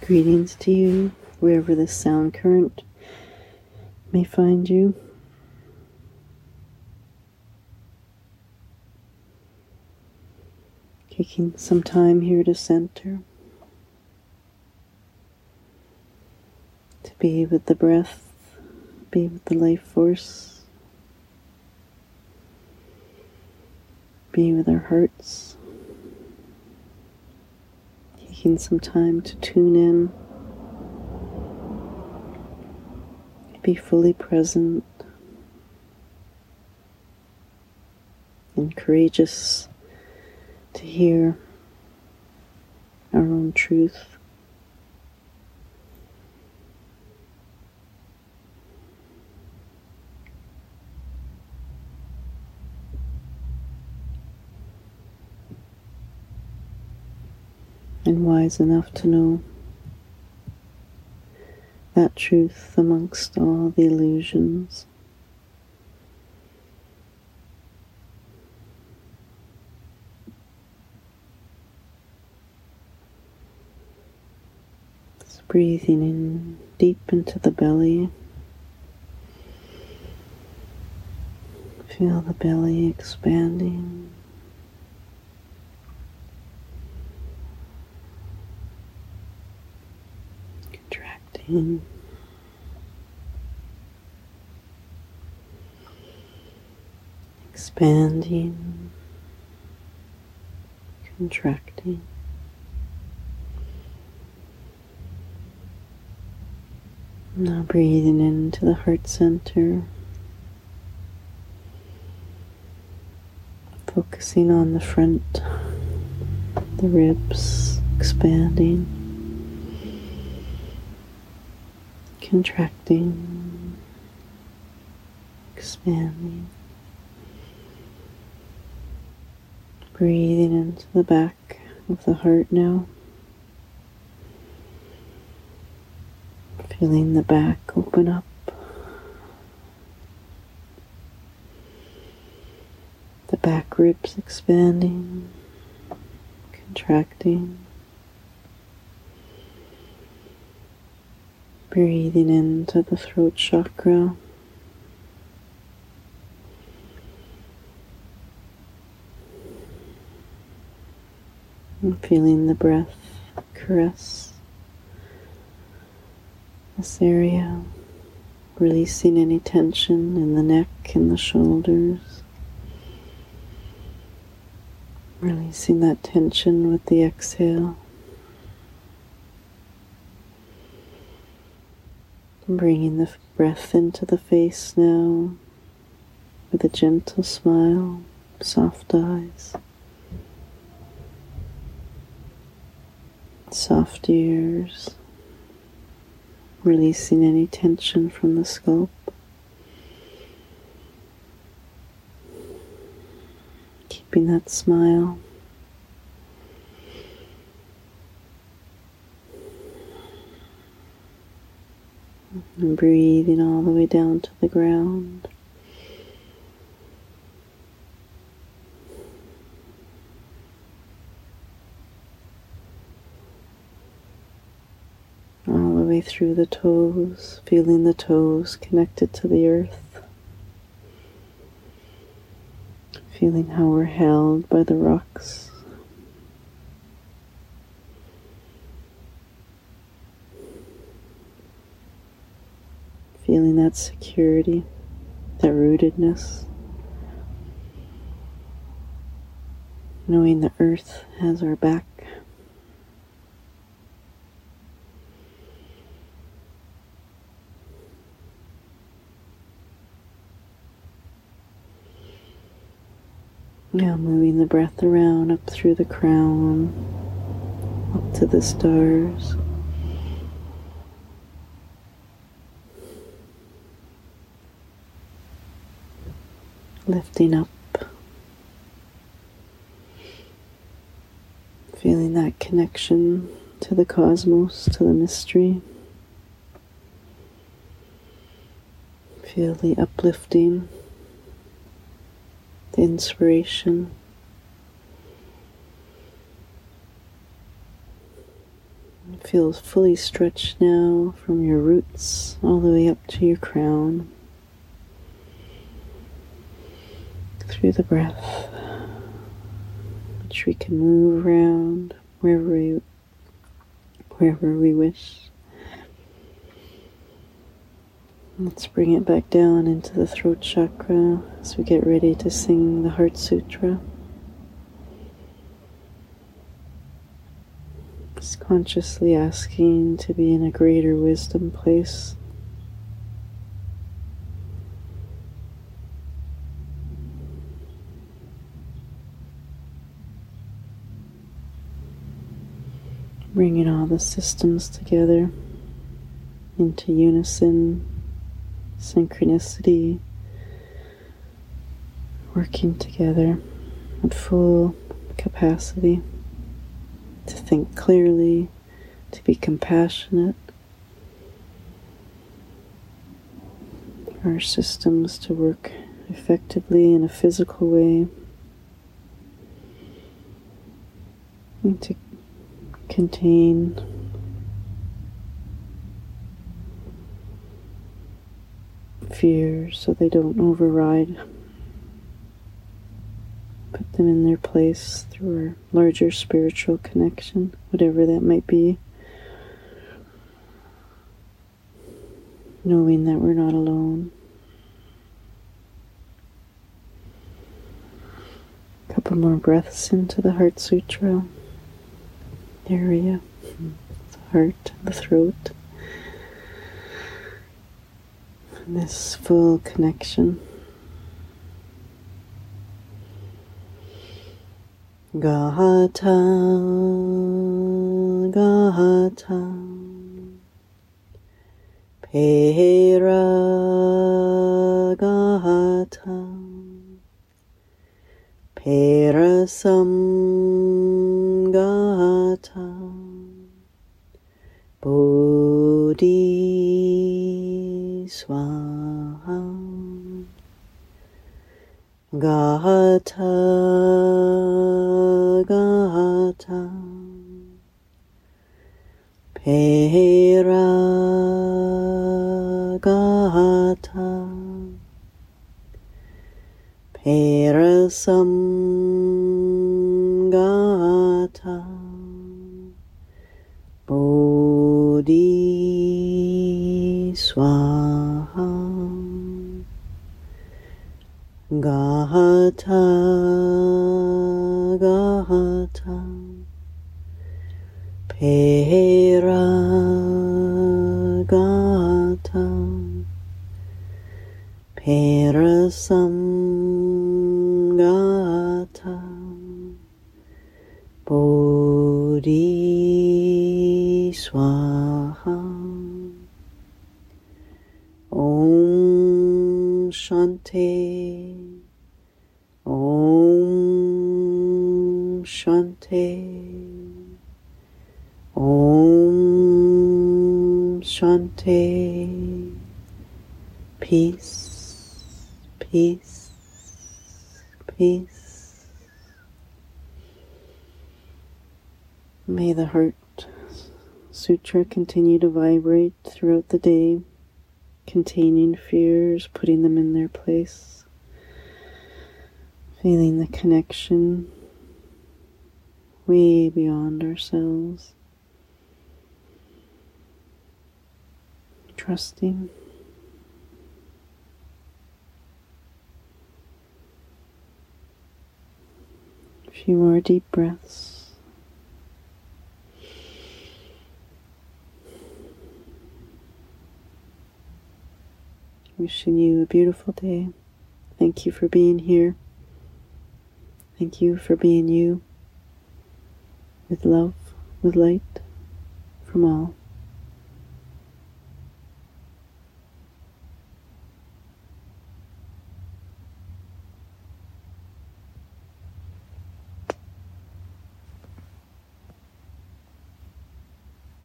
Greetings to you, wherever this sound current may find you. Taking some time here to center, to be with the breath, be with the life force, be with our hearts taking some time to tune in, be fully present, and courageous to hear our own truth. And wise enough to know that truth amongst all the illusions. Just breathing in deep into the belly. Feel the belly expanding. In. Expanding, contracting. Now breathing into the heart center, focusing on the front, the ribs expanding. Contracting, expanding. Breathing into the back of the heart now. Feeling the back open up. The back ribs expanding, contracting. Breathing into the throat chakra. And feeling the breath caress this area, releasing any tension in the neck and the shoulders. Releasing that tension with the exhale. Bringing the breath into the face now with a gentle smile, soft eyes, soft ears, releasing any tension from the scalp. Keeping that smile. And breathing all the way down to the ground. All the way through the toes, feeling the toes connected to the earth. Feeling how we're held by the rocks feeling that security, that rootedness, knowing the earth has our back. Now moving the breath around up through the crown, up to the stars. Lifting up, feeling that connection to the cosmos, to the mystery. Feel the uplifting, the inspiration. Feel fully stretched now from your roots all the way up to your crown. Through the breath, which we can move around wherever we, wherever we wish. Let's bring it back down into the throat chakra as we get ready to sing the Heart Sutra. Just consciously asking to be in a greater wisdom place. Bringing all the systems together into unison synchronicity, working together at full capacity to think clearly, to be compassionate, our systems to work effectively in a physical way, and to contain fears so they don't override. Put them in their place through our larger spiritual connection, whatever that might be. Knowing that we're not alone. A couple more breaths into the Heart Sutra area, the heart, the throat. This full connection. Gahata, Gahata, Pera Gahata, Perasam Swaha Gata Gata. Pera Gata. Perasam Gahata, Gahata, Pera, Gata, Perasam, Gata, Bodhi Swaha, Om Shanti. Om Shanti. Om Shanti. Peace, peace, peace. May the Heart Sutra continue to vibrate throughout the day, containing fears, putting them in their place feeling the connection way beyond ourselves, trusting. A few more deep breaths. Wishing you a beautiful day. Thank you for being here. Thank you for being you with love, with light from all.